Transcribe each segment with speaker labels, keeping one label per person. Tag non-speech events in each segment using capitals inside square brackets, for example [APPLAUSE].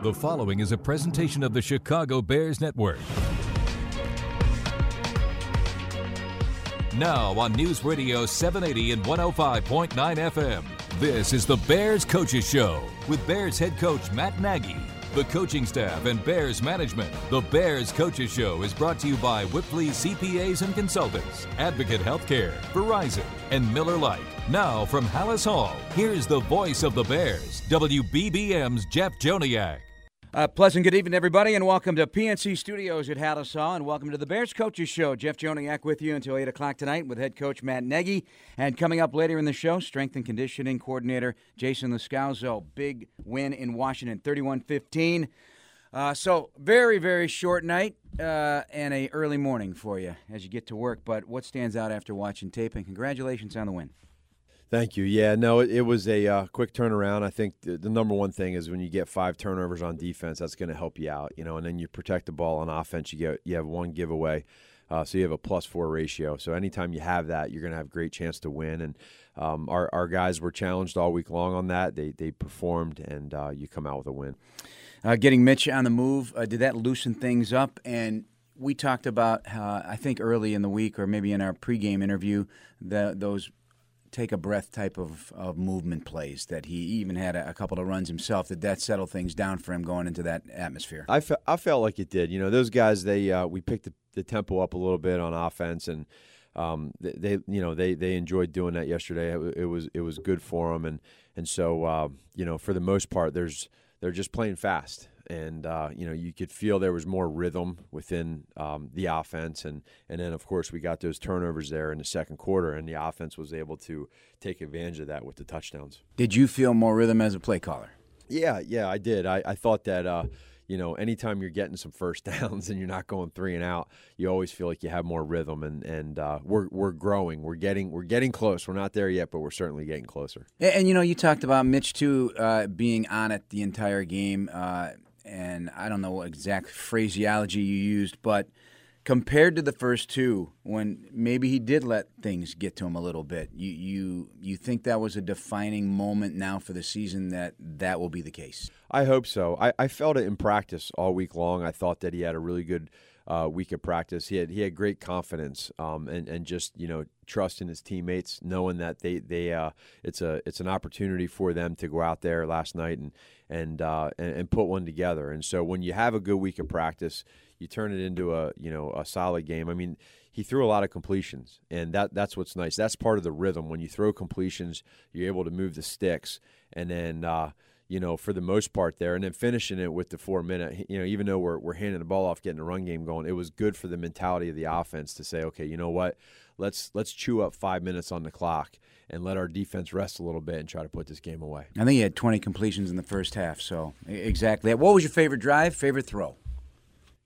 Speaker 1: The following is a presentation of the Chicago Bears Network. Now on News Radio 780 and 105.9 FM, this is the Bears Coaches Show with Bears head coach Matt Nagy, the coaching staff, and Bears management. The Bears Coaches Show is brought to you by Wipfli CPAs and Consultants, Advocate Healthcare, Verizon, and Miller Lite. Now from Halas Hall, here's the voice of the Bears, WBBM's Jeff Joniak.
Speaker 2: Uh, pleasant good evening, everybody, and welcome to PNC Studios at Hall, and welcome to the Bears Coaches Show. Jeff Joniak with you until 8 o'clock tonight with head coach Matt Nagy. And coming up later in the show, strength and conditioning coordinator Jason Loscalzo. Big win in Washington, 31 15. Uh, so, very, very short night uh, and a early morning for you as you get to work. But what stands out after watching tape? And congratulations on the win.
Speaker 3: Thank you. Yeah, no, it, it was a uh, quick turnaround. I think the, the, number one thing is when you get five turnovers on defense, that's going to help you out, you know. And then you protect the ball on offense. You get you have one giveaway, uh, so you have a plus four ratio. So anytime you have that, you're going to have a great chance to win. And um, our our guys were challenged all week long on that. They they performed, and uh, you come out with a win.
Speaker 2: Uh, getting Mitch on the move, uh, did that loosen things up? And we talked about, I think, early in the week, or maybe in our pregame interview, the, those take a breath type of, of movement plays that he even had a, a, couple of runs himself. Did that settle things down for him going into that atmosphere?
Speaker 3: I, fe- I felt like it did. You know, those guys they uh, we picked the, the, tempo up a little bit on offense and. Um, they, they, you know, they, they enjoyed doing that yesterday. It, it was it was good for them, and and so uh, you know, for the most part, there's they're just playing fast, and uh, you know you could feel there was more rhythm within um, the offense, and and then of course we got those turnovers there in the second quarter, and the offense was able to take advantage of that with the touchdowns.
Speaker 2: Did you feel more rhythm as a play caller?
Speaker 3: Yeah, yeah, I did. I, I thought that. Uh, you know, anytime you're getting some first [LAUGHS] downs and you're not going three and out, you always feel like you have more rhythm. And and uh, we're we're growing. We're getting we're getting close. We're not there yet, but we're certainly getting closer.
Speaker 2: And, and you know, you talked about Mitch too uh, being on it the entire game. Uh, and I don't know what exact phraseology you used, but compared to the first two, when maybe he did let things get to him a little bit, you you you think that was a defining moment now for the season that that will be the case?
Speaker 3: I hope so. I, I felt it in practice all week long. I thought that he had a really good uh, week of practice. He had he had great confidence um, and and just you know trust in his teammates, knowing that they they uh, it's a it's an opportunity for them to go out there last night and and, uh, and and put one together. And so when you have a good week of practice, you turn it into a you know a solid game. I mean, he threw a lot of completions, and that that's what's nice. That's part of the rhythm. When you throw completions, you're able to move the sticks, and then. Uh, you know, for the most part there, and then finishing it with the four minute. You know, even though we're we're handing the ball off, getting the run game going, it was good for the mentality of the offense to say, okay, you know what, let's let's chew up five minutes on the clock and let our defense rest a little bit and try to put this game away.
Speaker 2: I think he had 20 completions in the first half, so exactly. What was your favorite drive? Favorite throw?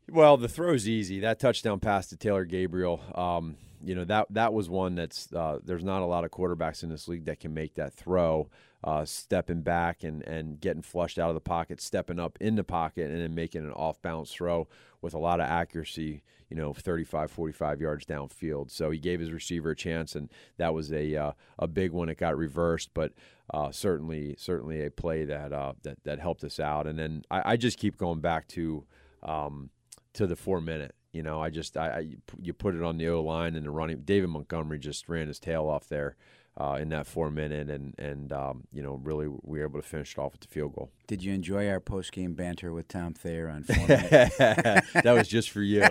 Speaker 3: Well, the throw's easy. That touchdown pass to Taylor Gabriel. Um, you know that that was one that's uh, there's not a lot of quarterbacks in this league that can make that throw, uh, stepping back and and getting flushed out of the pocket, stepping up in the pocket, and then making an off balance throw with a lot of accuracy. You know, 35, 45 yards downfield. So he gave his receiver a chance, and that was a uh, a big one. It got reversed, but uh, certainly certainly a play that uh, that that helped us out. And then I, I just keep going back to. Um, to the four minute. You know, I just I, I you put it on the O line and the running. David Montgomery just ran his tail off there uh, in that four minute, and and um, you know really we were able to finish it off with the field goal.
Speaker 2: Did you enjoy our post game banter with Tom Thayer on
Speaker 3: four [LAUGHS] that was just for you,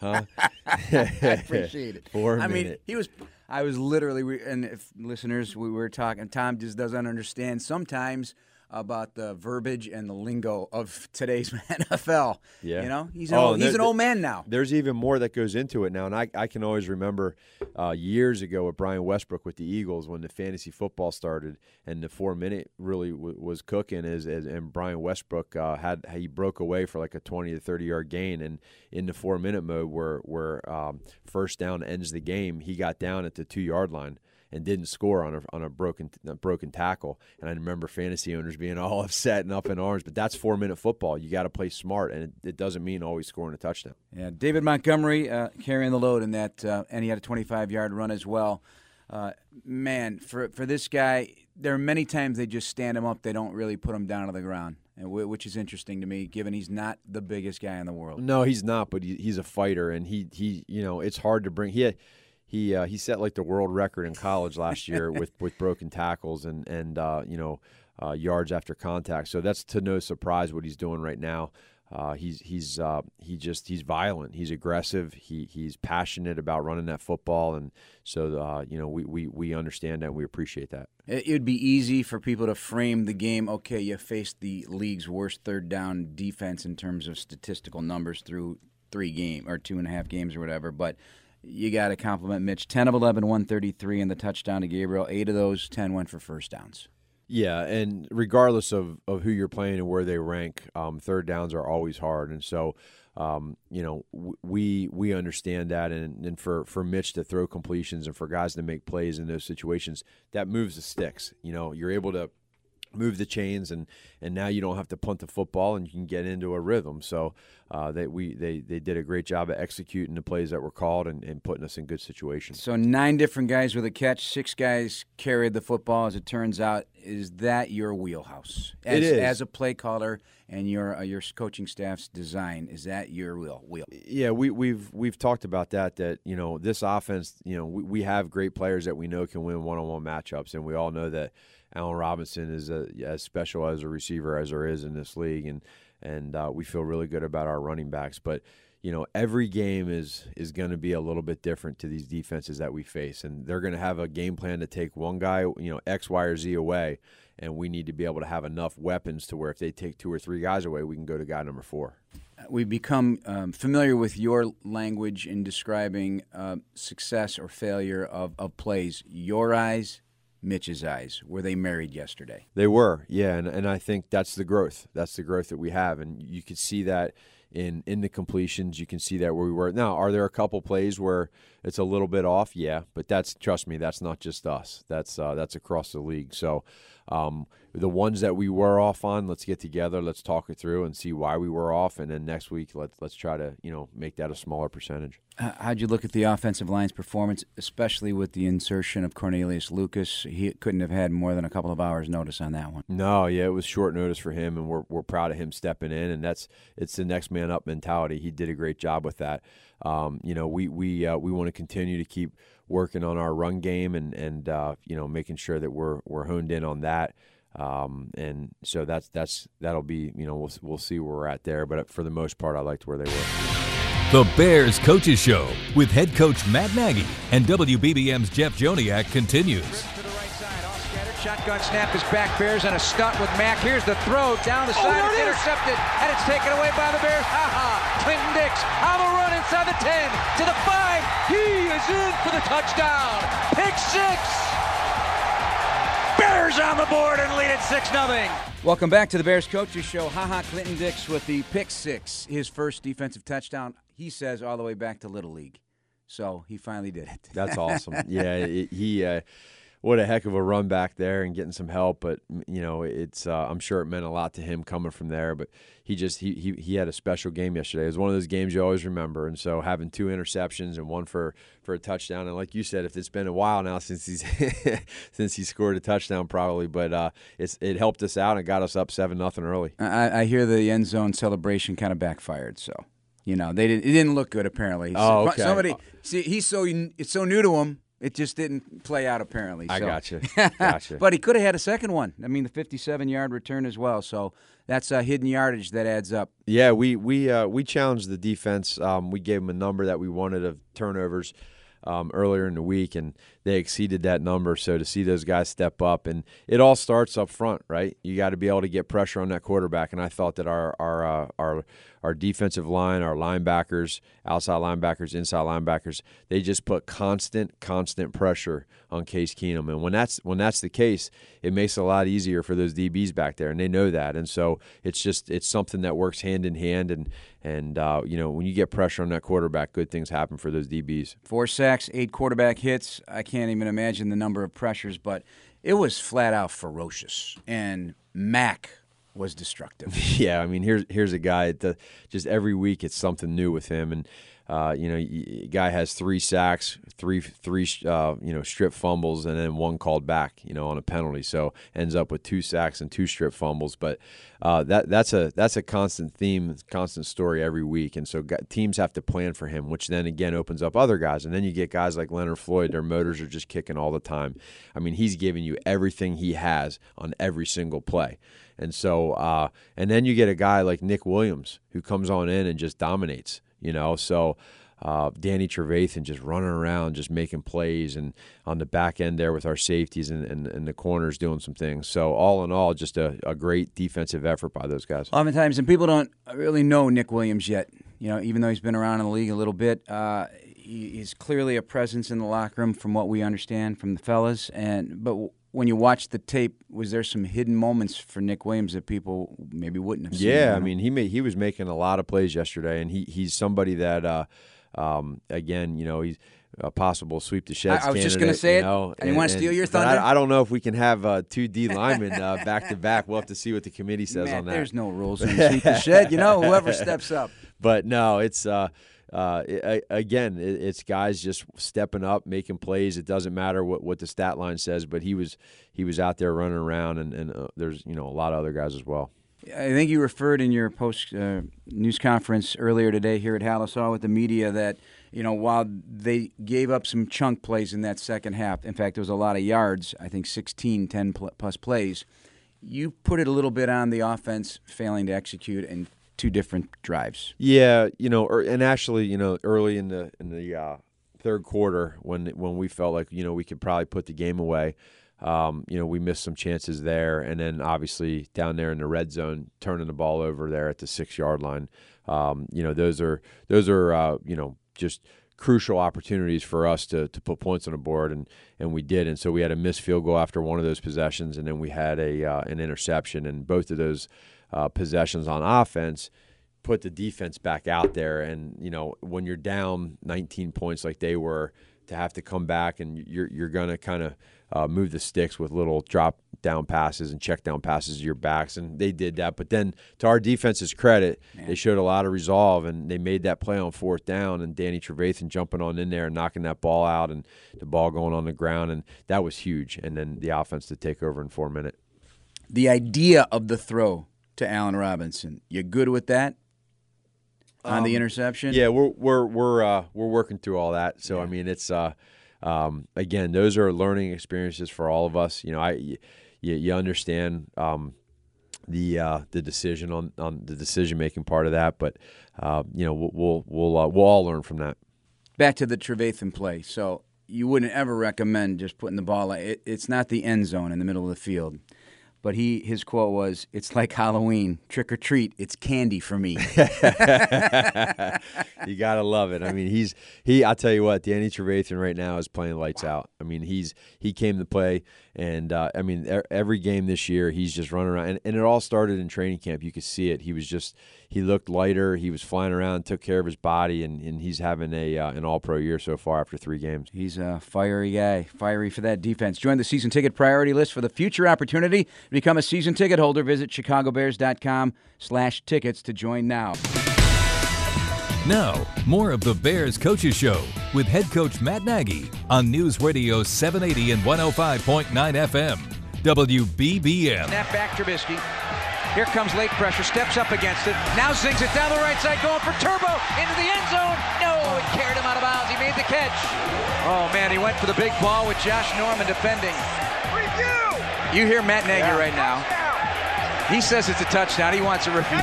Speaker 3: huh? [LAUGHS]
Speaker 2: I appreciate it.
Speaker 3: Four
Speaker 2: I
Speaker 3: minute.
Speaker 2: mean, he was. I was literally, and if listeners, we were talking. Tom just doesn't understand sometimes about the verbiage and the lingo of today's [LAUGHS] NFL. Yeah, you know, he's an, oh, old, he's an old man now.
Speaker 3: There's even more that goes into it now, and I, I can always remember uh, years ago with Brian Westbrook with the Eagles when the fantasy football started and the four minute really w- was cooking. As, as and Brian Westbrook uh, had he broke away for like a 20 to 30 yard gain, and in the four minute mode where where um, first down ends the game, he got down at the two yard line and didn't score on a on a broken a broken tackle. And I remember fantasy owners being all [LAUGHS] upset and up in arms. But that's four minute football. You got to play smart, and it, it, doesn't mean always scoring a touchdown.
Speaker 2: Yeah, David Montgomery uh, carrying the load in that, uh, and he had a 25 yard run as well. Uh, man, for for this guy, there are many times they just stand him up. They don't really put him down to the ground. which is interesting to me, given he's not the biggest guy in the world.
Speaker 3: No, he's not, but he, he's a fighter, and he he you know it's hard to bring. He he uh, he set like the world record in college last year with [LAUGHS] with broken tackles and and uh, you know uh, yards after contact. So that's to no surprise what he's doing right now. Uh, he's he's uh, he just he's violent. He's aggressive. He he's passionate about running that football, and so uh, you know we, we we understand that. and We appreciate that.
Speaker 2: It would be easy for people to frame the game. Okay, you faced the league's worst third down defense in terms of statistical numbers through three game or two and a half games or whatever, but. You got to compliment Mitch. 10 of 11, 133, and the touchdown to Gabriel. Eight of those, 10 went for first downs.
Speaker 3: Yeah, and regardless of, of who you're playing and where they rank, um, third downs are always hard, and so um, you know we we understand that, and, and for for Mitch to throw completions and for guys to make plays in those situations, that moves the sticks. You know, you're able to move the chains and and now you don't have to punt the football and you can get into a rhythm. So uh, they we they they did a great job of executing the plays that were called and, and putting us in good situations.
Speaker 2: So nine different guys with a catch six guys carried the football as it turns out is that your wheelhouse? As,
Speaker 3: it is.
Speaker 2: as a play caller and your uh, your coaching staff's design is that your wheel wheel?
Speaker 3: Yeah we we've we've talked about that that you know this offense you know we, we have great players that we know can win one-on-one matchups and we all know that Allen Robinson is a, as special as a receiver as there is in this league, and and uh, we feel really good about our running backs. But you know, every game is is going to be a little bit different to these defenses that we face, and they're going to have a game plan to take one guy, you know, X, Y, or Z away, and we need to be able to have enough weapons to where if they take two or three guys away, we can go to guy number four.
Speaker 2: We've become um, familiar with your language in describing uh, success or failure of, of plays. Your eyes, Mitch's eyes. Were they married yesterday?
Speaker 3: They were, yeah, and and I think that's the growth. That's the growth that we have, and you could see that in in the completions. You can see that where we were. Now, are there a couple plays where it's a little bit off? Yeah, but that's trust me, that's not just us. That's uh, that's across the league. So um, the ones that we were off on, let's get together, let's talk it through, and see why we were off, and then next week let's let's try to you know make that a smaller percentage.
Speaker 2: How'd you look at the offensive line's performance, especially with the insertion of Cornelius Lucas? He couldn't have had more than a couple of hours' notice on that one.
Speaker 3: No, yeah, it was short notice for him, and we're we're proud of him stepping in, and that's it's the next man up mentality. He did a great job with that. Um, you know, we we uh, we want to continue to keep working on our run game and and uh, you know making sure that we're we're honed in on that. Um, and so that's that's that'll be you know we'll we'll see where we're at there. But for the most part, I liked where they were.
Speaker 1: The Bears Coaches Show with head coach Matt Nagy and WBBM's Jeff Joniak continues.
Speaker 4: Shotgun snap is back. Bears and a stunt with Mack. Here's the throw down the oh, side. Oh, it's intercepted and it's taken away by the Bears. Ha ha. Clinton Dix on a run inside the 10 to the 5. He is in for the touchdown. Pick six. Bears on the board and lead it 6 0.
Speaker 2: Welcome back to the Bears Coaches Show. Haha, Clinton Dix with the pick six, his first defensive touchdown, he says, all the way back to Little League. So he finally did it.
Speaker 3: That's [LAUGHS] awesome. yeah, it, he. Uh, what a heck of a run back there and getting some help. But you know, it's uh, I'm sure it meant a lot to him coming from there. But he just he, he he had a special game yesterday. It was one of those games you always remember. And so having two interceptions and one for for a touchdown. And like you said, if it's been a while now since he's [LAUGHS] since he scored a touchdown, probably. But uh, it's it helped us out and got us up seven nothing early.
Speaker 2: I, I hear the end zone celebration kind of backfired. So. You know, they didn't. It didn't look good. Apparently,
Speaker 3: oh, okay.
Speaker 2: Somebody see, he's so it's so new to him it just didn't play out apparently. So.
Speaker 3: I gotcha. [LAUGHS] Gotcha.
Speaker 2: but he could have had a second one. I mean, the 57-yard return as well. So that's a hidden yardage that adds up.
Speaker 3: Yeah, we we uh, we challenged the defense. Um, we gave them a number that we wanted of turnovers um, earlier in the week, and they exceeded that number. So to see those guys step up, and it all starts up front, right? You got to be able to get pressure on that quarterback, and I thought that our our uh, our our defensive line, our linebackers, outside linebackers, inside linebackers, they just put constant, constant pressure on Case Keenum. And when that's when that's the case, it makes it a lot easier for those DBs back there, and they know that. And so it's just it's something that works hand in hand. And and uh, you know when you get pressure on that quarterback, good things happen for those DBs.
Speaker 2: Four sacks, eight quarterback hits. I can't even imagine the number of pressures, but it was flat out ferocious. And Mack was destructive. [LAUGHS]
Speaker 3: yeah, I mean, here's here's a guy that just every week it's something new with him, and uh, you know, guy has three sacks, three three uh, you know strip fumbles, and then one called back, you know, on a penalty. So ends up with two sacks and two strip fumbles. But uh, that that's a that's a constant theme, constant story every week. And so teams have to plan for him, which then again opens up other guys. And then you get guys like Leonard Floyd. Their motors are just kicking all the time. I mean, he's giving you everything he has on every single play. And so, uh, and then you get a guy like Nick Williams who comes on in and just dominates you know. So uh, Danny Trevathan just running around, just making plays, and on the back end there with our safeties and, and, and the corners doing some things. So all in all, just a, a great defensive effort by those guys.
Speaker 2: Oftentimes, and people don't really know Nick Williams yet. You know, even though he's been around in the league a little bit, uh, he's clearly a presence in the locker room, from what we understand from the fellas. And but when you watch the tape, was there some hidden moments for Nick Williams that people maybe wouldn't have seen?
Speaker 3: Yeah, I mean, he made, he was making a lot of plays yesterday, and he he's somebody that, uh, um, again, you know, he's a possible sweep the sheds.
Speaker 2: I, I was
Speaker 3: just
Speaker 2: going to say
Speaker 3: you
Speaker 2: it.
Speaker 3: Know,
Speaker 2: and, want to steal your thunder.
Speaker 3: I, I, don't know if we can have uh, two D [LAUGHS] linemen uh, back to back. We'll have to see what the committee says
Speaker 2: Man,
Speaker 3: on that.
Speaker 2: There's no rules in the [LAUGHS] sweep the shed. You know, whoever steps up.
Speaker 3: But no, it's. Uh, uh, again, it, it's guys just stepping up, making plays. It doesn't matter what, what the stat line says, but he was he was out there running around, and, and uh, there's you know a lot of other guys as well.
Speaker 2: I think you referred in your post uh, news conference earlier today here at Halas Hall with the media that you know while they gave up some chunk plays in that second half, in fact, there was a lot of yards. I think 16, 10 plus plays. You put it a little bit on the offense failing to execute and two different drives.
Speaker 3: Yeah, you know, er, and actually, you know, early in the in the uh, third quarter when when we felt like you know we could probably put the game away. Um, you know, we missed some chances there, and then obviously down there in the red zone, turning the ball over there at the six yard line. Um, you know, those are those are uh, you know just crucial opportunities for us to, to put points on the board, and, and we did. And so we had a missed field goal after one of those possessions, and then we had a uh, an interception, and both of those uh, possessions on offense, put the defense back out there. And you know, when you're down 19 points like they were, to have to come back and you're you're gonna kind of uh, move the sticks with little drop down passes and check down passes to your backs, and they did that. But then, to our defense's credit, Man. they showed a lot of resolve and they made that play on fourth down. And Danny Trevathan jumping on in there and knocking that ball out, and the ball going on the ground, and that was huge. And then the offense to take over in four minutes.
Speaker 2: The idea of the throw to Allen Robinson. You good with that? On um, the interception?
Speaker 3: Yeah, we're we're we're uh, we're working through all that. So yeah. I mean, it's uh, um, again, those are learning experiences for all of us. You know, I you, you understand um, the uh, the decision on, on the decision making part of that, but uh, you know, we'll we'll we'll, uh, we'll all learn from that.
Speaker 2: Back to the Trevathan play. So you wouldn't ever recommend just putting the ball. It, it's not the end zone in the middle of the field but he his quote was, "It's like Halloween, trick or treat. It's candy for me." [LAUGHS]
Speaker 3: you gotta love it. I mean, he's he. I tell you what, Danny Trevathan right now is playing lights out. I mean, he's he came to play, and uh, I mean, every game this year, he's just running around, and, and it all started in training camp. You could see it. He was just he looked lighter. He was flying around, took care of his body, and, and he's having a uh, an All Pro year so far after three games.
Speaker 2: He's a fiery guy, fiery for that defense. Join the season ticket priority list for the future opportunity to become a season ticket holder. Visit chicagobears.com slash tickets to join now.
Speaker 1: Now, more of the Bears Coaches Show with head coach Matt Nagy on News Radio 780 and 105.9 FM. WBBM.
Speaker 4: Snap back Trubisky. Here comes late pressure, steps up against it. Now zings it down the right side, going for Turbo into the end zone. No, it carried him out of bounds. He made the catch. Oh man, he went for the big ball with Josh Norman defending. Review. You hear Matt Nagy yeah. right now. He says it's a touchdown. He wants a review.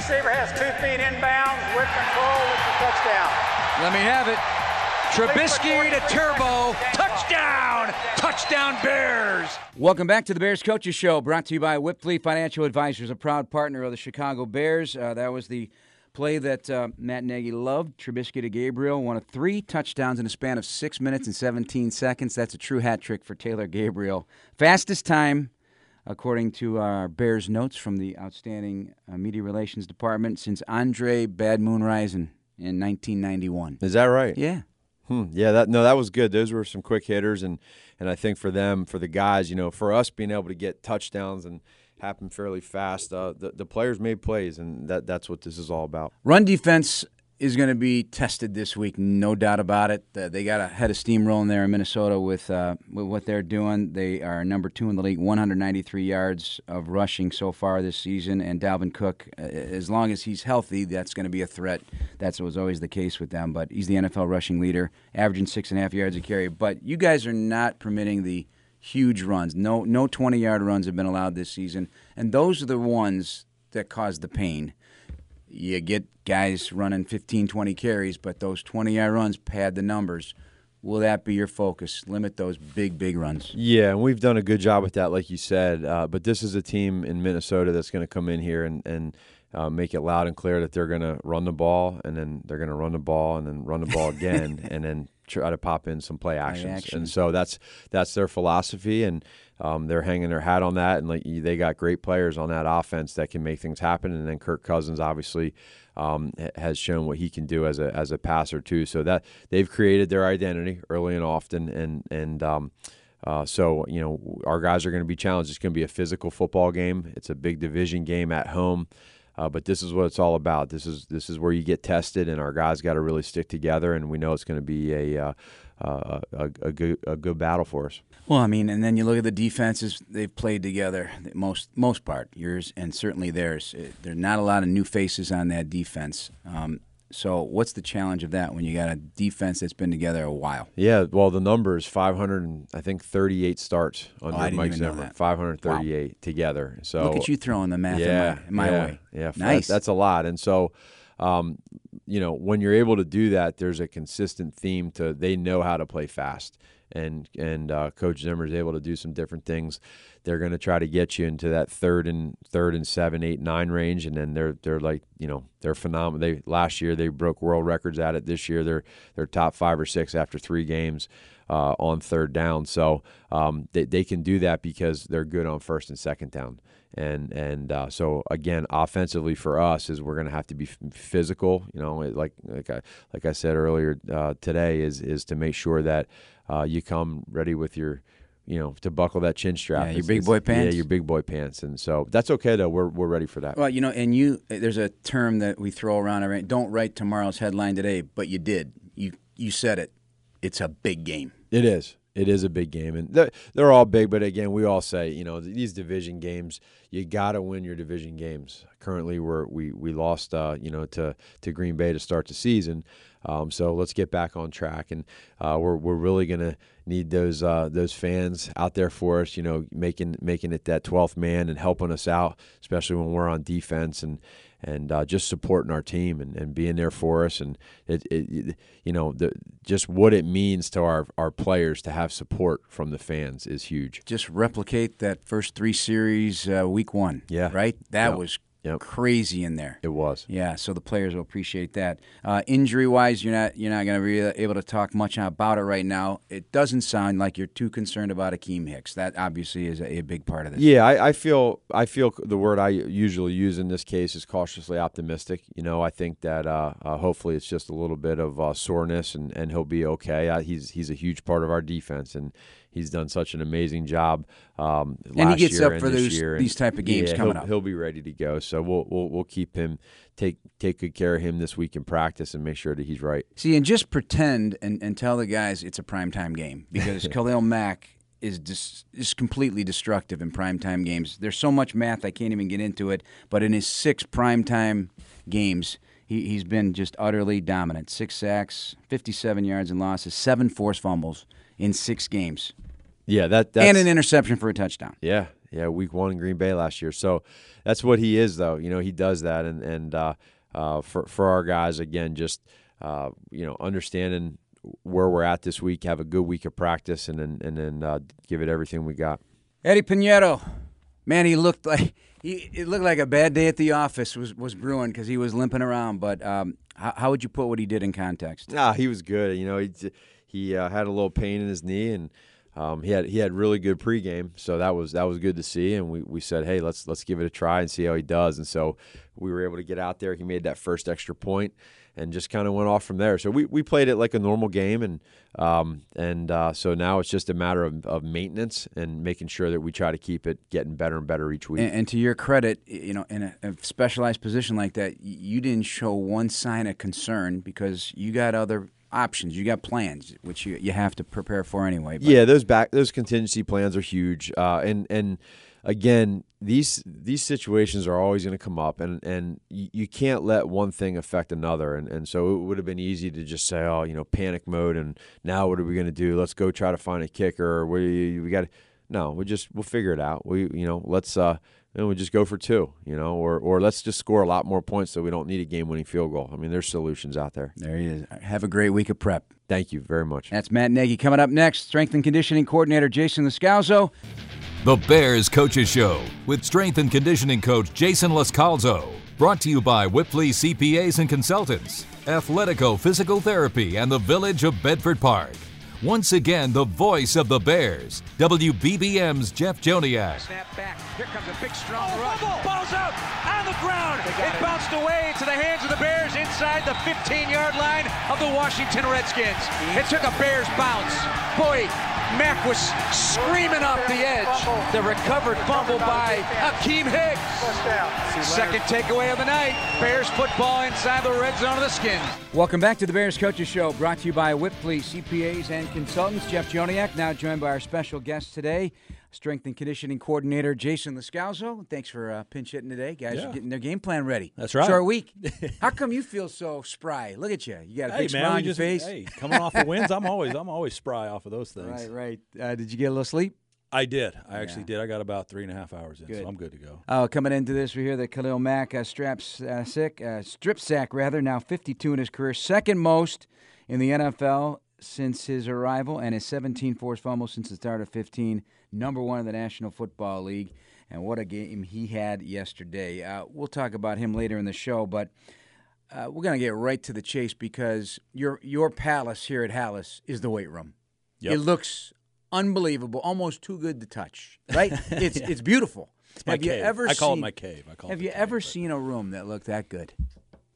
Speaker 5: Receiver has two feet inbounds with control. It's a touchdown.
Speaker 4: Let me have it. Trubisky to Turbo. Touchdown! Touchdown Bears!
Speaker 2: Welcome back to the Bears Coaches Show, brought to you by Wipfli Financial Advisors, a proud partner of the Chicago Bears. Uh, that was the play that uh, Matt Nagy loved. Trubisky to Gabriel, one of three touchdowns in a span of six minutes and 17 seconds. That's a true hat trick for Taylor Gabriel. Fastest time, according to our Bears notes from the outstanding uh, media relations department, since Andre Bad Moon Rison in 1991. Is
Speaker 3: that right?
Speaker 2: Yeah.
Speaker 3: Hmm, yeah, that no, that was good. Those were some quick hitters, and and I think for them, for the guys, you know, for us being able to get touchdowns and happen fairly fast, uh, the the players made plays, and that that's what this is all about.
Speaker 2: Run defense is going to be tested this week, no doubt about it. Uh, they got a head of steam rolling there in Minnesota with uh, with what they're doing. They are number two in the league, 193 yards of rushing so far this season. And Dalvin Cook, uh, as long as he's healthy, that's going to be a threat. That was always the case with them. But he's the NFL rushing leader, averaging six and a half yards a carry. But you guys are not permitting the huge runs. No, no 20 yard runs have been allowed this season, and those are the ones that cause the pain you get guys running 15, 20 carries, but those 20 yard runs pad the numbers. Will that be your focus? Limit those big, big runs.
Speaker 3: Yeah, and we've done a good job with that, like you said. Uh, but this is a team in Minnesota that's going to come in here and, and uh, make it loud and clear that they're going to run the ball, and then they're going to run the ball, and then run the ball again, [LAUGHS] and then try to pop in some play actions.
Speaker 2: action.
Speaker 3: And so that's that's their philosophy, and um, they're hanging their hat on that. And like they got great players on that offense that can make things happen. And then Kirk Cousins obviously um, has shown what he can do as a as a passer too. So that they've created their identity early and often, and and. Um, uh, so you know our guys are going to be challenged. It's going to be a physical football game. It's a big division game at home. Uh, but this is what it's all about. This is this is where you get tested, and our guys got to really stick together. And we know it's going to be a, uh, uh, a a good a good battle for us.
Speaker 2: Well, I mean, and then you look at the defenses they've played together. Most most part, yours and certainly theirs. Uh, There's not a lot of new faces on that defense. Um, so, what's the challenge of that when you got a defense that's been together a while?
Speaker 3: Yeah, well, the numbers 500, and I think 38 starts under
Speaker 2: Oh,
Speaker 3: Mike Zimmer,
Speaker 2: that.
Speaker 3: 538 together. So
Speaker 2: Look at you throwing the math
Speaker 3: yeah,
Speaker 2: in my, in my
Speaker 3: yeah,
Speaker 2: way.
Speaker 3: Yeah,
Speaker 2: nice.
Speaker 3: That, that's a lot. And so, um, you know, when you're able to do that, there's a consistent theme to they know how to play fast. And and uh, Coach Zimmer is able to do some different things. They're going to try to get you into that third and third and seven, eight, nine range, and then they're they're like you know they're phenomenal. They last year they broke world records at it. This year they're they're top five or six after three games uh, on third down. So um, they they can do that because they're good on first and second down and and uh, so again, offensively for us is we're going to have to be physical. You know, like like I like I said earlier uh, today is is to make sure that uh, you come ready with your you know to buckle that chin strap.
Speaker 2: Yeah, your big boy pants.
Speaker 3: Yeah, your big boy pants, and so that's okay though. We're we're ready for that.
Speaker 2: Well, you know, and you there's a term that we throw around. Don't write tomorrow's headline today, but you did. You you said it. It's a big game.
Speaker 3: It is. It is a big game, and they're, they're all big. But again, we all say, you know, these division games, you got to win your division games. Currently, we're we we lost, uh, you know, to to Green Bay to start the season. Um, so let's get back on track, and uh, we're we're really gonna need those uh, those fans out there for us. You know, making making it that twelfth man and helping us out, especially when we're on defense and and uh, just supporting our team and, and being there for us and it, it you know the, just what it means to our, our players to have support from the fans is huge
Speaker 2: Just replicate that first three series, uh, week one.
Speaker 3: Yeah.
Speaker 2: Right. That
Speaker 3: Yep.
Speaker 2: was
Speaker 3: Yep.
Speaker 2: crazy in there.
Speaker 3: it was
Speaker 2: Yeah, so the players will appreciate that. Uh, injury wise, you're not you're not going to be able to talk much about it right now. It doesn't sound like you're too concerned about Akiem Hicks. That obviously is a, a big part of this.
Speaker 3: Yeah, I, I feel I feel the word I usually use in this case is cautiously optimistic. You know, I think that uh, uh, hopefully it's just a little bit of uh, soreness and, and he'll be okay. Uh, he's he's a huge part of our defense and he's done such an amazing job. Um,
Speaker 2: And he gets
Speaker 3: year
Speaker 2: up for those- these type of games
Speaker 3: yeah,
Speaker 2: coming
Speaker 3: he'll,
Speaker 2: up.
Speaker 3: He'll be ready to go. So we'll we'll we'll keep him take take good care of him this week in practice and make sure that he's right.
Speaker 2: See, and just pretend and, and tell the guys it's a primetime game because [LAUGHS] Khalil Mack is dis, is completely destructive in primetime games. There's so much math I can't even get into it, but in his six primetime games, he, he's been just utterly dominant. Six sacks, 57 yards and losses, seven forced fumbles in six games,
Speaker 3: Yeah, that that's
Speaker 2: and an interception for a touchdown.
Speaker 3: Yeah, yeah, week one in Green Bay last year. So that's what he is, though. You know, he does that, and and uh, uh, for for our guys again, just uh, you know, understanding where we're at this week, have a good week of practice, and then and then uh, give it everything we got.
Speaker 2: Eddie Pinheiro, man, he looked like he it looked like a bad day at the office was was brewing because he was limping around. But um, how, how would you put what he did in context?
Speaker 3: Nah, he was good. You know, he he uh, had a little pain in his knee, and um, he had he had really good pregame, so that was that was good to see. And we, we said, hey, let's let's give it a try and see how he does. And so we were able to get out there. He made that first extra point, and just kind of went off from there. So we, we played it like a normal game, and um, and uh, so now it's just a matter of, of maintenance and making sure that we try to keep it getting better and better each week.
Speaker 2: And, and to your credit, you know, in a, a, specialized position like that, you didn't show one sign of concern because you got other options, you got plans, which you, you have to prepare for anyway.
Speaker 3: But. Yeah, those back those contingency plans are huge, uh, and and again, these these situations are always going to come up, and and you, can't let one thing affect another. And and so it would have been easy to just say, oh, you know, panic mode, and now what are we going to do? Let's go try to find a kicker. We we got no, we just we'll figure it out. We you know let's uh and we just go for two, you know, or or let's just score a lot more points so we don't need a game-winning field goal. I mean, there's solutions out there.
Speaker 2: There he is. Have a great week of prep.
Speaker 3: Thank you very much.
Speaker 2: That's Matt Nagy coming up next. Strength and conditioning coordinator Jason Loscalzo.
Speaker 1: The Bears Coaches Show with strength and conditioning coach Jason Loscalzo. Brought to you by Wipfli CPAs and Consultants, Athletico Physical Therapy, and the Village of Bedford Park. Once again, the voice of the Bears, WBBM's Jeff Joniak.
Speaker 4: Snap back. Here comes a big, strong oh, rush. Ball's out on the ground. It, it bounced away to the hands of the Bears inside the 15-yard line of the Washington Redskins. It took a Bears bounce. Boy, Mack was screaming off the edge. The recovered fumble by Akiem Hicks. Second takeaway of the night. Bears football inside the red zone of the Skins.
Speaker 2: Welcome back to the Bears Coaches Show, brought to you by Wipfli CPAs and Consultants. Jeff Joniak, now joined by our special guest today, strength and conditioning coordinator Jason Loscalzo. Thanks for uh, pinch hitting today. Guys
Speaker 6: yeah.
Speaker 2: are getting their game plan ready.
Speaker 6: That's right.
Speaker 2: Short week. [LAUGHS] How come you feel so spry? Look at you. You got a
Speaker 6: hey,
Speaker 2: big
Speaker 6: man,
Speaker 2: smile on
Speaker 6: just,
Speaker 2: your face.
Speaker 6: Hey, coming off the [LAUGHS] wins, I'm always I'm always spry off of those things.
Speaker 2: Right, right. Uh, did you get a little sleep?
Speaker 6: I did. I actually did. I got about three and a half hours in,
Speaker 2: good.
Speaker 6: so I'm good to go.
Speaker 2: Oh, coming into this, we hear that Khalil Mack uh, straps uh, sick, uh, strip sack rather, now 52 in his career, second most in the NFL since his arrival, and his 17 forced fumbles since the start of 15. Number one in the National Football League, and what a game he had yesterday. Uh, we'll talk about him later in the show, but. Uh, we're going to get right to the chase because your your palace here at Halas is the weight room.
Speaker 6: Yep.
Speaker 2: It looks unbelievable, almost too good to touch. Right? [LAUGHS] It's
Speaker 6: yeah.
Speaker 2: it's beautiful.
Speaker 6: It's my
Speaker 2: have
Speaker 6: cave.
Speaker 2: you ever
Speaker 6: I call
Speaker 2: seen,
Speaker 6: it my cave. I call
Speaker 2: have you
Speaker 6: cave,
Speaker 2: ever
Speaker 6: but-
Speaker 2: seen a room that looked that good?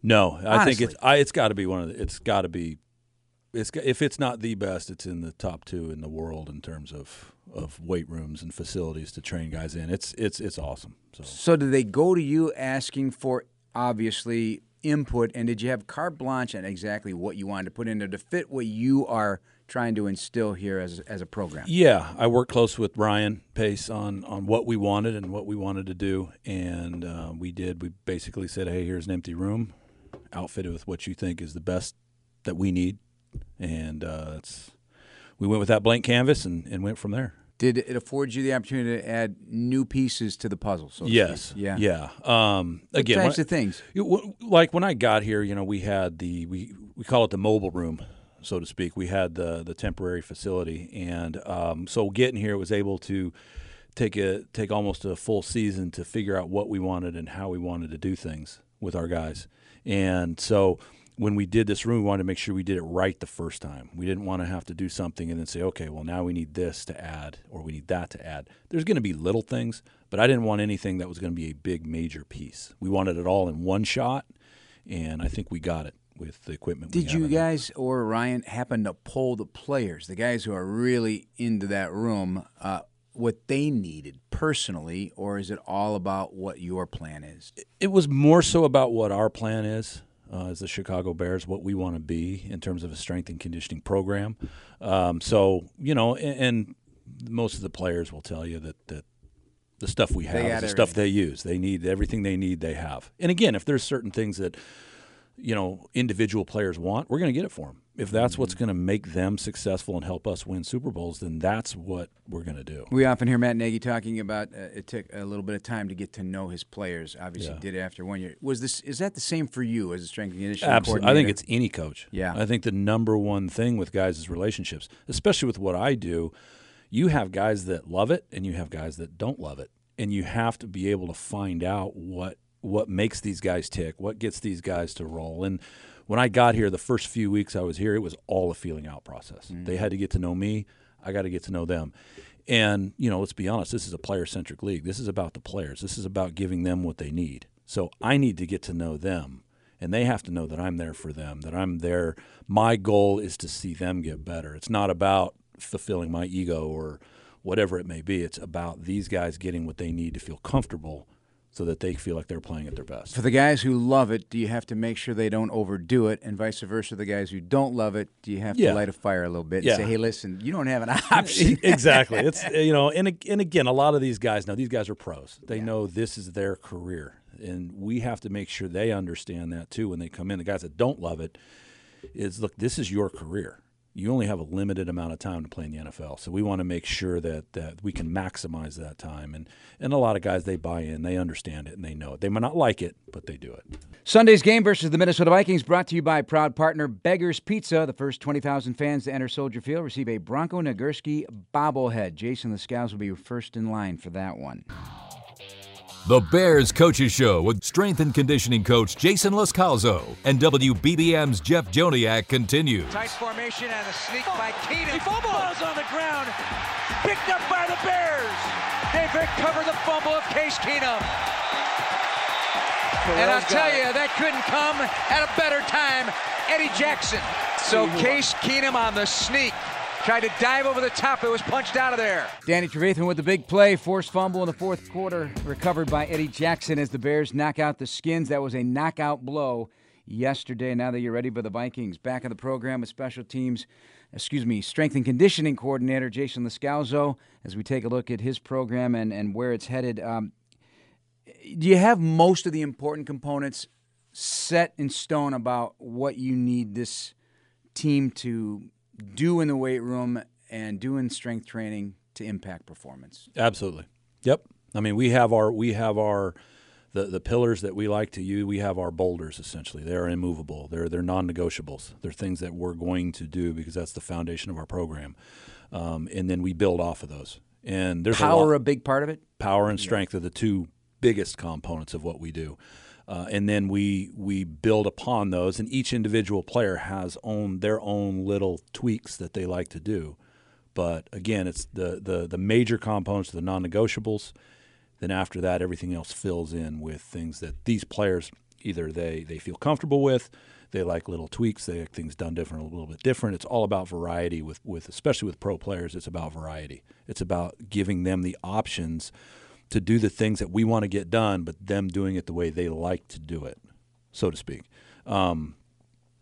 Speaker 6: No, I
Speaker 2: Honestly.
Speaker 6: think it's I, it's got to be one of the. It's got to be. It's if it's not the best, it's in the top two in the world in terms of of weight rooms and facilities to train guys in. It's it's it's awesome. So
Speaker 2: So did they go to you asking for obviously input, and did you have carte blanche on exactly what you wanted to put in there to fit what you are trying to instill here as as a program?
Speaker 6: Yeah, I worked close with Ryan Pace on on what we wanted and what we wanted to do, and uh, we did. We basically said, "Hey, here's an empty room, outfitted with what you think is the best that we need," and uh, it's we went with that blank canvas and, and went from there.
Speaker 2: Did it afford you the opportunity to add new pieces to the puzzle? So
Speaker 6: yes,
Speaker 2: speak? yeah,
Speaker 6: yeah. Um,
Speaker 2: What
Speaker 6: again,
Speaker 2: types
Speaker 6: when
Speaker 2: of things?
Speaker 6: W- like when I got here, you know, we had the we we call it the mobile room, so to speak. We had the the temporary facility, and um, so getting here was able to take a take almost a full season to figure out what we wanted and how we wanted to do things with our guys. And so when we did this room, we wanted to make sure we did it right the first time. We didn't want to have to do something and then say, okay, well now we need this to add or we need that to add. There's going to be little things, but I didn't want anything that was going to be a big major piece. We wanted it all in one shot, and I think we got it with the equipment.
Speaker 2: Did you
Speaker 6: there.
Speaker 2: guys or Ryan happen to poll the players, the guys who are really into that room, uh, what they needed personally, or is it all about what your plan is?
Speaker 6: It was more so about what our plan is uh, as the Chicago Bears, what we want to be in terms of a strength and conditioning program. Um, so you know, and, and most of the players will tell you that that the stuff we have
Speaker 2: They
Speaker 6: is
Speaker 2: got
Speaker 6: the stuff they use. They need everything they need. They have. And again, if there's certain things that you know individual players want, we're going to get it for them. If that's
Speaker 2: Mm-hmm.
Speaker 6: what's going to make them successful and help us win Super Bowls, then that's what we're going to do.
Speaker 2: We often hear Matt Nagy talking about uh, it took a little bit of time to get to know his players. Obviously,
Speaker 6: Yeah.
Speaker 2: did it after one year. Was this is that the same for you as a strength and conditioning
Speaker 6: Absolutely. I think it's any coach.
Speaker 2: Yeah.
Speaker 6: I think the number one thing with guys is relationships, especially with what I do. You have guys that love it and you have guys that don't love it. And you have to be able to find out what what makes these guys tick, what gets these guys to roll. And when I got here, the first few weeks I was here, it was all a feeling out process. Mm-hmm. They had to get to know me. I got to get to know them. And, you know, let's be honest, this is a player centric league. This is about the players. This is about giving them what they need. So I need to get to know them. and they have to know that I'm there for them. That I'm there. My goal is to see them get better. It's not about fulfilling my ego or whatever it may be. It's about these guys getting what they need to feel comfortable so that they feel like they're playing at their best.
Speaker 2: For the guys who love it, do you have to make sure they don't overdo it, and vice versa? The guys who don't love it, do you have
Speaker 6: Yeah.
Speaker 2: to light a fire a little bit and
Speaker 6: Yeah.
Speaker 2: say, "Hey, listen, you don't have an [LAUGHS] option." [LAUGHS]
Speaker 6: exactly. It's you know, and and again, a lot of these guys now these guys are pros. They know this is their career, and we have to make sure they understand that too when they come in. The guys that don't love it is look, this is your career. You only have a limited amount of time to play in the NFL, so we want to make sure that that we can maximize that time. And and a lot of guys they buy in, they understand it, and they know it. They might not like it, but they do it.
Speaker 2: Sunday's game versus the Minnesota Vikings brought to you by proud partner Beggars Pizza. The first 20,000 fans to enter Soldier Field receive a Bronco Nagurski bobblehead. Jason the Scows will be first in line for that one.
Speaker 1: The Bears Coaches Show with strength and conditioning coach Jason Loscalzo and WBBM's Jeff Joniak continues.
Speaker 4: Tight formation and a sneak by Keenum. He fumbles on the ground. Picked up by the Bears. They've recovered the fumble of Case Keenum. And I'll tell you, that couldn't come at a better time. Eddie Jackson. So Case Keenum on the sneak. Tried to dive over the top. It was punched out of there.
Speaker 2: Danny Trevathan with the big play, forced fumble in the fourth quarter, recovered by Eddie Jackson as the Bears knock out the Skins. That was a knockout blow yesterday. Now that you're ready for the Vikings, back in the program with special teams, excuse me, strength and conditioning coordinator Jason Loscalzo as we take a look at his program and, and where it's headed. Um, do you have most of the important components set in stone about what you need this team to do in the weight room and do in strength training to impact performance?
Speaker 6: Absolutely. Yep. I mean, we have our we have our the, the pillars that we like to use. We have our boulders essentially. They're immovable. They're they're non-negotiables. They're things that we're going to do because that's the foundation of our program. Um, and then we build off of those. And there's a,
Speaker 2: Power
Speaker 6: lot,
Speaker 2: a big part of it?
Speaker 6: power and strength are the two biggest components of what we do. Uh, and then we we build upon those, and each individual player has own their own little tweaks that they like to do. But again, it's the the the major components, the non-negotiables. Then after that, everything else fills in with things that these players either they they feel comfortable with, they like little tweaks, they like things done different, a little bit different. It's all about variety with with especially with pro players. It's about variety. It's about giving them the options to do the things that we want to get done, but them doing it the way they like to do it, so to speak. Um,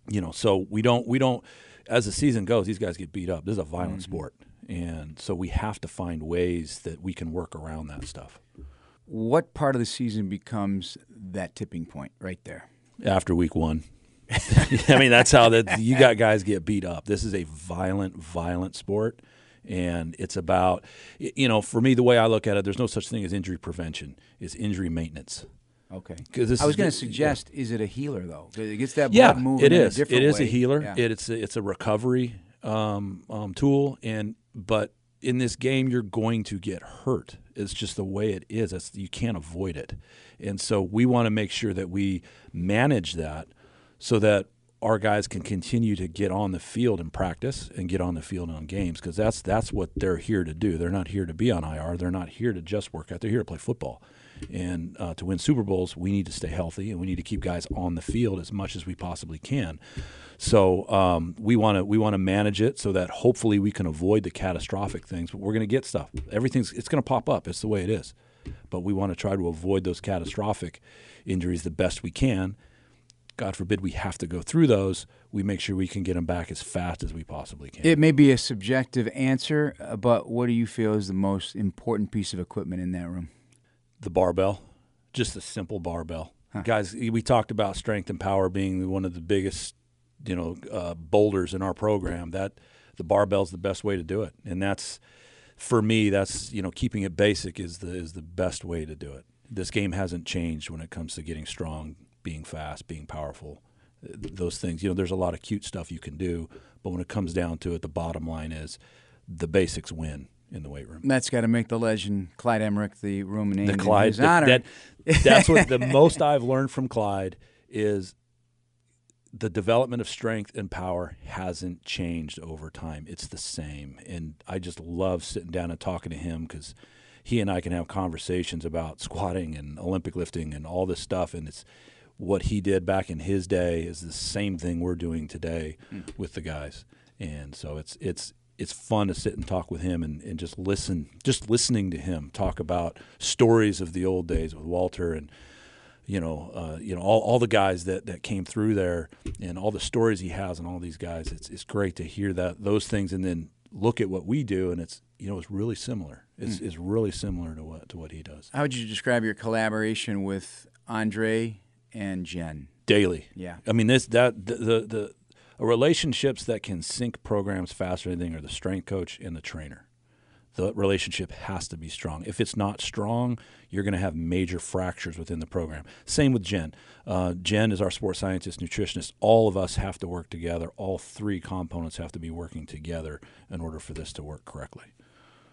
Speaker 6: you know, so we don't we don't as the season goes, these guys get beat up. This is a violent sport, and so we have to find ways that we can work around that stuff.
Speaker 2: What part of the season becomes that tipping point right there?
Speaker 6: After week one, [LAUGHS] I mean that's how that you got guys get beat up. This is a violent, violent sport, and it's about you know for me the way I look at it, there's no such thing as injury prevention. It's injury maintenance.
Speaker 2: Okay.
Speaker 6: 'Cause this
Speaker 2: I was going to suggest, is it a healer though It gets that blood
Speaker 6: yeah,
Speaker 2: moving.
Speaker 6: it
Speaker 2: in a
Speaker 6: It is
Speaker 2: way.
Speaker 6: a healer.
Speaker 2: Yeah.
Speaker 6: It's a, it's a recovery um, um, tool, and but in this game you're going to get hurt. It's just the way it is. It's, you can't avoid it, and so we want to make sure that we manage that so that our guys can continue to get on the field and practice and get on the field on games because that's that's what they're here to do. They're not here to be on IR. They're not here to just work out. They're here to play football. And uh, to win Super Bowls, we need to stay healthy and we need to keep guys on the field as much as we possibly can. So um, we want to we want to manage it so that hopefully we can avoid the catastrophic things. But we're going to get stuff. Everything's it's going to pop up. It's the way it is. But we want to try to avoid those catastrophic injuries the best we can. God forbid we have to go through those. We make sure we can get them back as fast as we possibly can.
Speaker 2: It may be a subjective answer, uh, but what do you feel is the most important piece of equipment in that room?
Speaker 6: the barbell, just a simple barbell. Guys, we talked about strength and power being one of the biggest, you know, uh, boulders in our program. That the barbell's the best way to do it, and that's for me. That's you know, keeping it basic is the is the best way to do it. This game hasn't changed when it comes to getting strong, being fast, being powerful. Those things, you know, there's a lot of cute stuff you can do, but when it comes down to it, the bottom line is the basics win in the weight room.
Speaker 2: That's got to make the legend Clyde Emrich the room named
Speaker 6: the Clyde.
Speaker 2: honor.
Speaker 6: that- that's what the [LAUGHS] most I've learned from Clyde is the development of strength and power hasn't changed over time. It's the same, and I just love sitting down and talking to him because he and I can have conversations about squatting and Olympic lifting and all this stuff, and it's what he did back in his day is the same thing we're doing today
Speaker 2: Hmm.
Speaker 6: with the guys, and so it's it's it's fun to sit and talk with him and, and just listen, just listening to him talk about stories of the old days with Walter and you know, uh, you know, all, all the guys that, that came through there and all the stories he has and all these guys. It's it's great to hear that those things and then look at what we do and it's you know it's really similar. It's it's really similar to what to what he does
Speaker 2: How would you describe your collaboration with Andre and Jen?
Speaker 6: daily.
Speaker 2: Yeah.
Speaker 6: I mean this that the the, the relationships that can sync programs faster than anything are the strength coach and the trainer. The relationship has to be strong. If it's not strong, you're going to have major fractures within the program. Same with Jen. Uh, Jen is our sports scientist, nutritionist. All of us have to work together. All three components have to be working together in order for this to work correctly.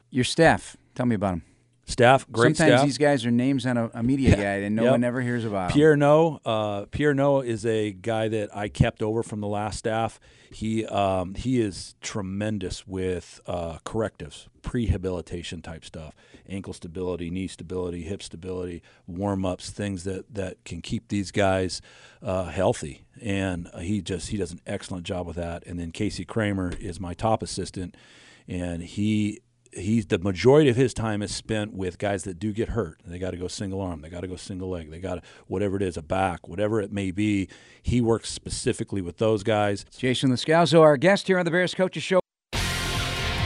Speaker 2: Your staff. Tell me about them.
Speaker 6: Staff, great
Speaker 2: Sometimes
Speaker 6: staff.
Speaker 2: these guys are names on a, a media guide, and no
Speaker 6: Yep.
Speaker 2: one ever hears about.
Speaker 6: Pierre Ngo, uh, Pierre Ngo is a guy that I kept over from the last staff. He um, he is tremendous with uh, correctives, prehabilitation type stuff, ankle stability, knee stability, hip stability, warm ups, things that that can keep these guys uh, healthy. And he just he does an excellent job with that. And then Casey Kramer is my top assistant, and he he's the majority of his time is spent with guys that do get hurt. They got to go single arm, they got to go single leg, they got whatever it is, a back, whatever it may be. He works specifically with those guys.
Speaker 2: Jason Loscalzo, our guest here on the Bears Coaches Show.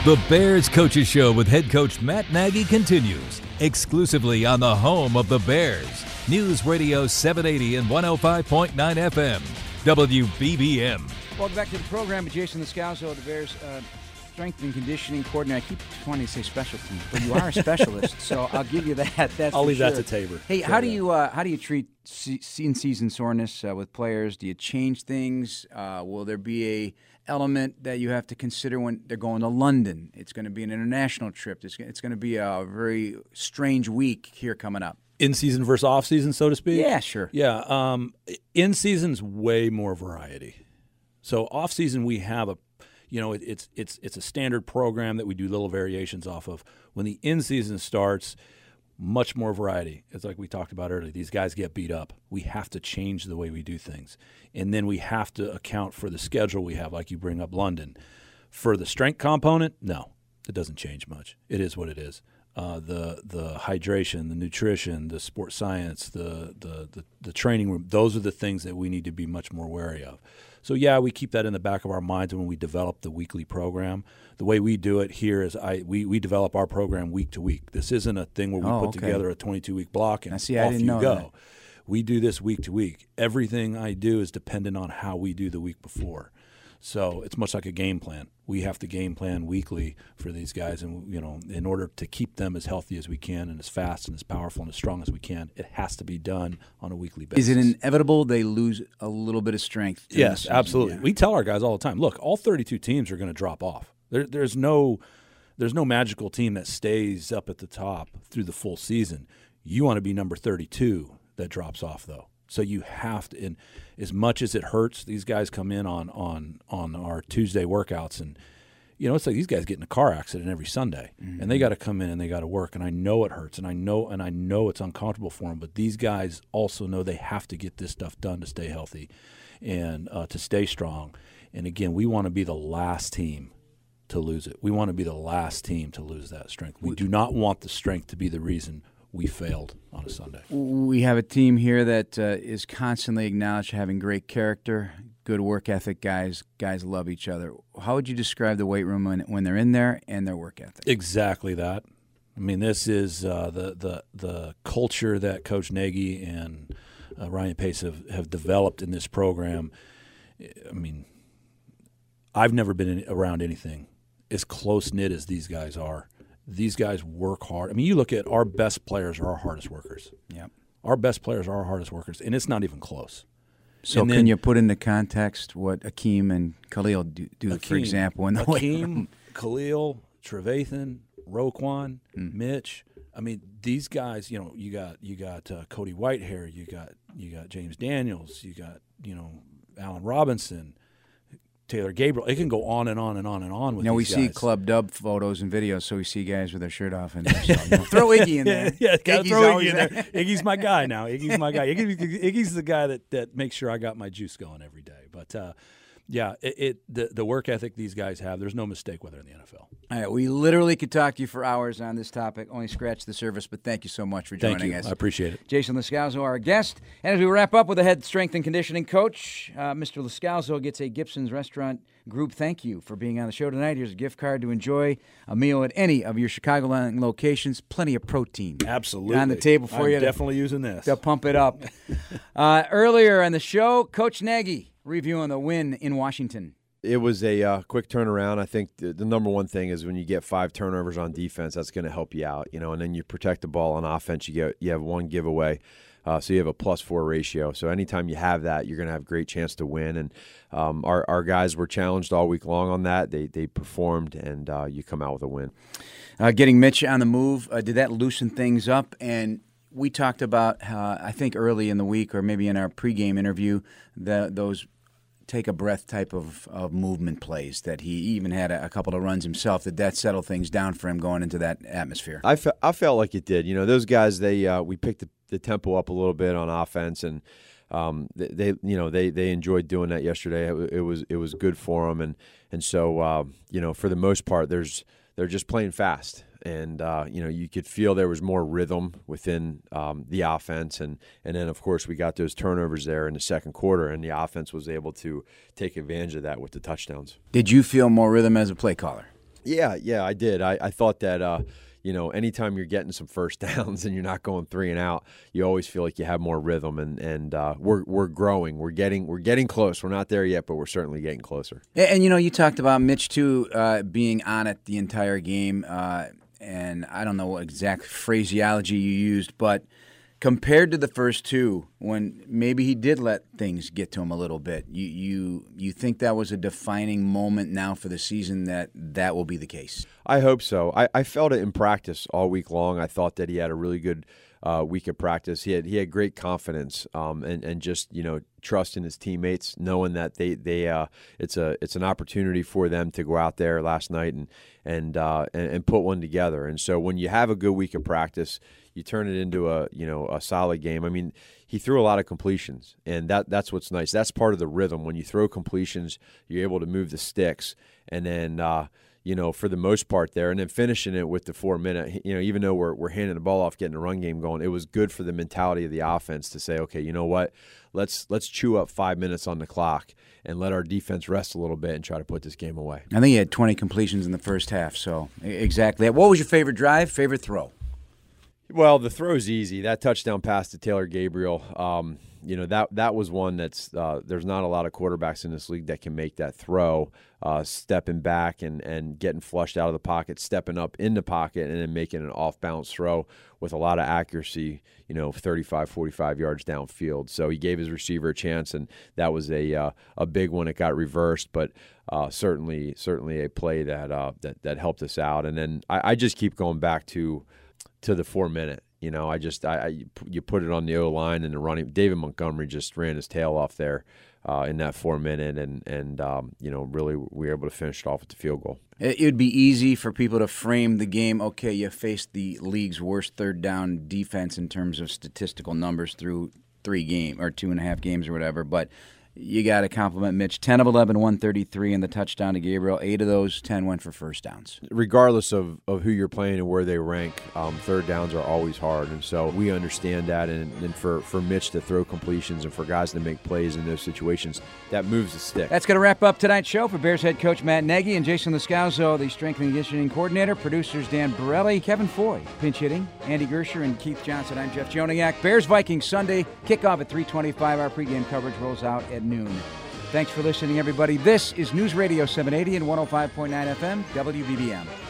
Speaker 1: The Bears Coaches Show with head coach Matt Nagy continues exclusively on the home of the Bears. News Radio 780 and 105.9 FM. WBBM.
Speaker 2: Welcome back to the program with Jason Loscalzo, the Bears uh, strength and conditioning coordinator. I keep wanting to say specialty, but you are a specialist, so I'll give you that. That's
Speaker 6: I'll leave that to Tabor.
Speaker 2: Hey,
Speaker 6: So,
Speaker 2: how do you uh, how do you treat se- in season soreness uh, with players? Do you change things? Uh, will there be a element that you have to consider when they're going to London? It's going to be an international trip. It's, it's going to be a very strange week here coming up.
Speaker 6: In season versus off season, so to speak.
Speaker 2: Yeah, sure.
Speaker 6: Yeah, um, in season's way more variety. So off season we have a, you know, it, it's it's it's a standard program that we do little variations off of. When the in season starts, much more variety. It's like we talked about earlier. These guys get beat up. We have to change the way we do things, and then we have to account for the schedule we have. Like you bring up London, for the strength component, no, it doesn't change much. It is what it is. Uh, the the hydration, the nutrition, the sports science, the, the the the training room. Those are the things that we need to be much more wary of. So yeah, we keep that in the back of our minds when we develop the weekly program. The way we do it here is I we, we develop our program week to week. This isn't a thing where we
Speaker 2: Oh,
Speaker 6: put
Speaker 2: okay.
Speaker 6: together a 22 week block and
Speaker 2: I see, I
Speaker 6: off
Speaker 2: didn't
Speaker 6: you
Speaker 2: know
Speaker 6: go.
Speaker 2: that.
Speaker 6: We do this week to week. Everything I do is dependent on how we do the week before. So it's much like a game plan. We have to game plan weekly for these guys, and you know, in order to keep them as healthy as we can, and as fast and as powerful and as strong as we can, it has to be done on a weekly basis.
Speaker 2: Is it inevitable they lose a little bit of strength?
Speaker 6: Yes, absolutely.
Speaker 2: Yeah.
Speaker 6: We tell our guys all the time. Look, all 32 teams are going to drop off. There, there's no, there's no magical team that stays up at the top through the full season. You want to be number 32 that drops off though. So you have to. And as much as it hurts, these guys come in on on on our Tuesday workouts and. You know, it's like these guys get in a car accident every Sunday, and they got to come in and they got to work. And I know it hurts, and I know and I know it's uncomfortable for them. But these guys also know they have to get this stuff done to stay healthy, and uh, to stay strong. And again, we want to be the last team to lose it. We want to be the last team to lose that strength. We do not want the strength to be the reason we failed on a Sunday.
Speaker 2: We have a team here that uh, is constantly acknowledged having great character, good work ethic. Guys, guys love each other. How would you describe the weight room when, when they're in there and their work ethic?
Speaker 6: Exactly that. I mean, this is uh, the the the culture that Coach Nagy and uh, Ryan Pace have, have developed in this program. I mean, I've never been in, around anything as close knit as these guys are. These guys work hard. I mean, you look at our best players are our hardest workers.
Speaker 2: Yeah.
Speaker 6: Our best players are our hardest workers, and it's not even close.
Speaker 2: So
Speaker 6: And
Speaker 2: can
Speaker 6: then-
Speaker 2: you put into context what Akiem and Khalil do, do for example, in the Akiem. [LAUGHS]
Speaker 6: Khalil, Trevathan, Roquan,
Speaker 2: Hmm.
Speaker 6: Mitch. I mean, these guys. You know, you got you got uh, Cody Whitehair, you got you got James Daniels, you got you know Allen Robinson, Taylor Gabriel. It can go on and on and on and on with.
Speaker 2: You know, we see
Speaker 6: guys.
Speaker 2: Club Dub photos and videos, so we see guys with their shirt off. And so, you [LAUGHS] know, throw Iggy in there.
Speaker 6: yeah, gotta
Speaker 2: Iggy's
Speaker 6: throw Iggy in there. [LAUGHS] Iggy's my guy now. Iggy's my guy. Iggy, Iggy's the guy that, that makes sure I got my juice going every day. But uh, yeah, it, it the the work ethic these guys have. There's no mistake whether in the NFL.
Speaker 2: All right, we literally could talk to you for hours on this topic. Only scratch the surface, but thank you so much for joining
Speaker 6: Thank you.
Speaker 2: us.
Speaker 6: I appreciate it.
Speaker 2: Jason Loscalzo, our guest. And as we wrap up with the head strength and conditioning coach, uh, Mr. Loscalzo gets a Gibson's Restaurant Group thank you for being on the show tonight. Here's a gift card to enjoy a meal at any of your Chicagoland locations. Plenty of protein.
Speaker 6: Absolutely
Speaker 2: On the table for
Speaker 6: I'm
Speaker 2: you to-
Speaker 6: Definitely using this.
Speaker 2: To pump it up. [LAUGHS] uh, earlier in the show, Coach Nagy reviewing the win in Washington.
Speaker 3: It was a uh, quick turnaround. I think the, the number one thing is when you get five turnovers on defense, that's going to help you out, you know. And then you protect the ball on offense. You get you have one giveaway, uh, so you have a plus four ratio. So anytime you have that, you're going to have a great chance to win. And um, our our guys were challenged all week long on that. They they performed, and uh, you come out with a win.
Speaker 2: Uh, getting Mitch on the move, uh, did that loosen things up? And we talked about, uh, I think, early in the week or maybe in our pregame interview, the, those take a breath type of, of movement plays that he even had a, a couple of runs himself. Did that settle things down for him going into that atmosphere?
Speaker 3: I, fe- I felt like it did. You know, those guys they uh, we picked the, the tempo up a little bit on offense, and um, they, they you know they they enjoyed doing that yesterday. It, it was it was good for them, and and so uh, you know for the most part, there's they're just playing fast. And uh, you know you could feel there was more rhythm within um, the offense, and and then of course we got those turnovers there in the second quarter, and the offense was able to take advantage of that with the touchdowns.
Speaker 2: Did you feel more rhythm as a play caller?
Speaker 3: Yeah, yeah, I did. I, I thought that uh, you know, anytime you're getting some first [LAUGHS] downs and you're not going three and out, you always feel like you have more rhythm and and uh, we're we're growing. We're getting we're getting close. We're not there yet, but we're certainly getting closer.
Speaker 2: And, and, you know, you talked about Mitch too uh, being on it the entire game, uh, and I don't know what exact phraseology you used, but compared to the first two, when maybe he did let things get to him a little bit, you you you think that was a defining moment now for the season that that will be the case.
Speaker 3: I hope so. I, I felt it in practice all week long. I thought that he had a really good uh, week of practice. He had he had great confidence um, and and just you know trust in his teammates, knowing that they they uh, it's a it's an opportunity for them to go out there last night and and, uh, and and put one together. And so when you have a good week of practice, you turn it into a you know a solid game. I mean, he threw a lot of completions, and that that's what's nice. That's part of the rhythm. When you throw completions, you're able to move the sticks, and then. Uh, you know, for the most part there, and then finishing it with the four minute. You know, even though we're we're handing the ball off, getting the run game going, it was good for the mentality of the offense to say, okay, you know what, let's let's chew up five minutes on the clock and let our defense rest a little bit and try to put this game away.
Speaker 2: I think he had 20 completions in the first half, so exactly. What was your favorite drive? Favorite throw?
Speaker 3: Well, the throw's easy. That touchdown pass to Taylor Gabriel, um, you know that that was one that's uh, there's not a lot of quarterbacks in this league that can make that throw, uh, stepping back and and getting flushed out of the pocket, stepping up in the pocket, and then making an off balance throw with a lot of accuracy. You know, 35, 45 yards downfield. So he gave his receiver a chance, and that was a uh, a big one. It got reversed, but uh, certainly certainly a play that uh, that that helped us out. And then I, I just keep going back to to the four minute. You know, I just I, I you put it on the O line and the running. David Montgomery just ran his tail off there uh, in that four minute, and and um, you know really we were able to finish it off with the field goal.
Speaker 2: It would be easy for people to frame the game. Okay, you faced the league's worst third down defense in terms of statistical numbers through three game or two and a half games or whatever, but. You got to compliment Mitch. 10 of 11, 133, and the touchdown to Gabriel. Eight of those 10 went for first downs.
Speaker 3: Regardless of, of who you're playing and where they rank, um, third downs are always hard, and so we understand that. And, and for for Mitch to throw completions and for guys to make plays in those situations, that moves the stick.
Speaker 2: That's going to wrap up tonight's show for Bears head coach Matt Nagy and Jason Loscalzo, the strength and conditioning coordinator, producers Dan Borelli, Kevin Foy, pinch hitting, Andy Gersher, and Keith Johnson. I'm Jeff Joniak. Bears Vikings Sunday kickoff at 3:25. Our pregame coverage rolls out at noon. Thanks for listening, everybody. This is News Radio 780 and 105.9 FM, WBBM.